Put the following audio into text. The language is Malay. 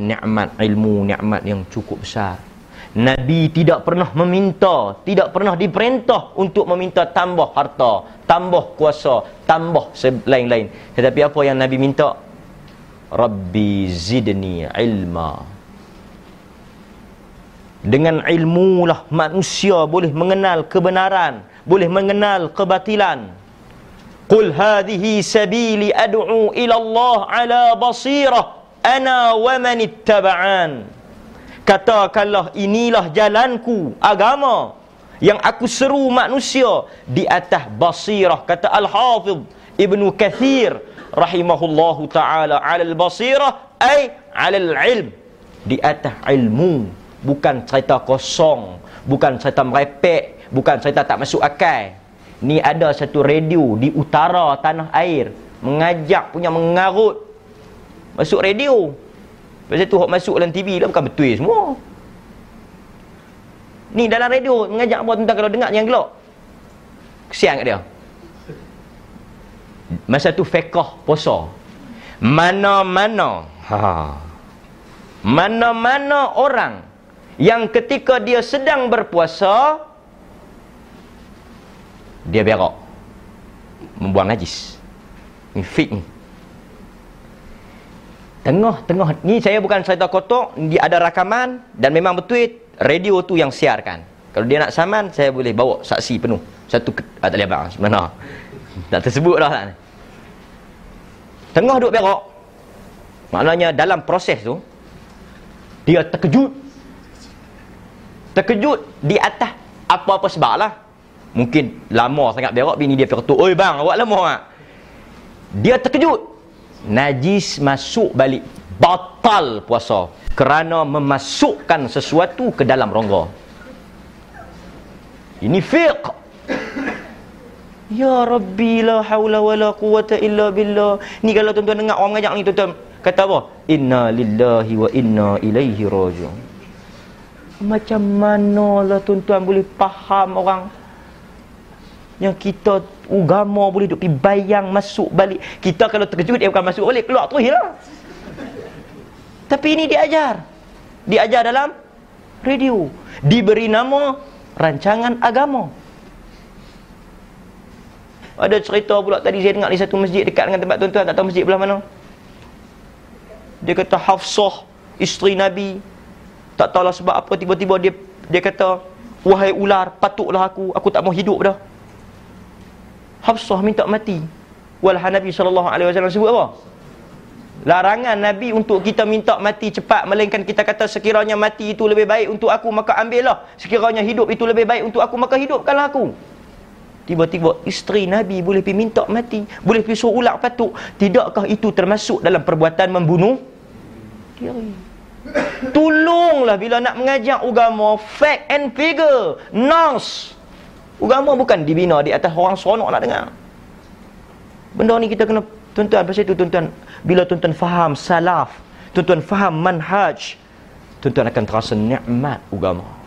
nikmat ilmu, nikmat yang cukup besar. Nabi tidak pernah meminta, tidak pernah diperintah untuk meminta tambah harta, tambah kuasa, tambah lain-lain. Tetapi apa yang Nabi minta? Rabbi zidni ilma. Dengan ilmu lah manusia boleh mengenal kebenaran, boleh mengenal kebatilan. Qul hadhihi sabili ad'u ila Allah ala basirah ana wa man ittaba'an. Katakanlah inilah jalanku agama yang aku seru manusia di atas basirah kata Al-Hafidh Ibnu Kathir rahimahullahu taala 'ala al-basirah ay 'ala al-ilm di atas ilmu bukan cerita kosong bukan cerita merepek bukan cerita tak masuk akal ni ada satu radio di utara tanah air mengajak punya mengarut masuk radio Pasal tu hok masuk dalam TV lah bukan betul semua. Ni dalam radio mengajak apa tentang kalau dengar yang gelak. Kesian kat dia. Masa tu fiqh puasa. Mana-mana ha. Mana-mana orang yang ketika dia sedang berpuasa dia berak membuang najis. Ni fit ni. Tengah-tengah ni saya bukan cerita kotor, dia ada rakaman dan memang betul radio tu yang siarkan. Kalau dia nak saman, saya boleh bawa saksi penuh. Satu ah, tak boleh abang sebenarnya. Tak tersebut dah tak. Tengah duduk berak. Maknanya dalam proses tu dia terkejut. Terkejut di atas apa-apa sebab lah. Mungkin lama sangat berak bini dia pergi "Oi bang, awak lama ah." Dia terkejut najis masuk balik. Batal puasa kerana memasukkan sesuatu ke dalam rongga. Ini fiqh. Ya rabbi la haula wala quwata illa billah. Ni kalau tuan-tuan dengar orang mengajak ni tuan-tuan kata apa? Inna lillahi wa inna ilaihi rajiun. Macam mana lah tuan-tuan boleh faham orang yang kita agama boleh duk pergi bayang masuk balik. Kita kalau terkejut dia bukan masuk balik, keluar terus lah. Tapi ini diajar. Diajar dalam radio. Diberi nama rancangan agama. Ada cerita pula tadi saya dengar di satu masjid dekat dengan tempat tuan-tuan, tak tahu masjid belah mana. Dia kata Hafsah, isteri Nabi, tak tahulah sebab apa tiba-tiba dia dia kata, "Wahai ular, patutlah aku, aku tak mau hidup dah." Hafsah minta mati. Walha Nabi SAW sebut apa? Larangan Nabi untuk kita minta mati cepat Melainkan kita kata sekiranya mati itu lebih baik untuk aku Maka ambillah Sekiranya hidup itu lebih baik untuk aku Maka hidupkanlah aku Tiba-tiba isteri Nabi boleh pergi minta mati Boleh pergi suruh ulak patuk Tidakkah itu termasuk dalam perbuatan membunuh? Diri Tolonglah bila nak mengajar agama Fact and figure Nonce Agama bukan dibina di atas orang seronok nak dengar. Benda ni kita kena tuan-tuan pasal itu tuan-tuan bila tuan-tuan faham salaf, tuan-tuan faham manhaj, tuan-tuan akan terasa nikmat agama.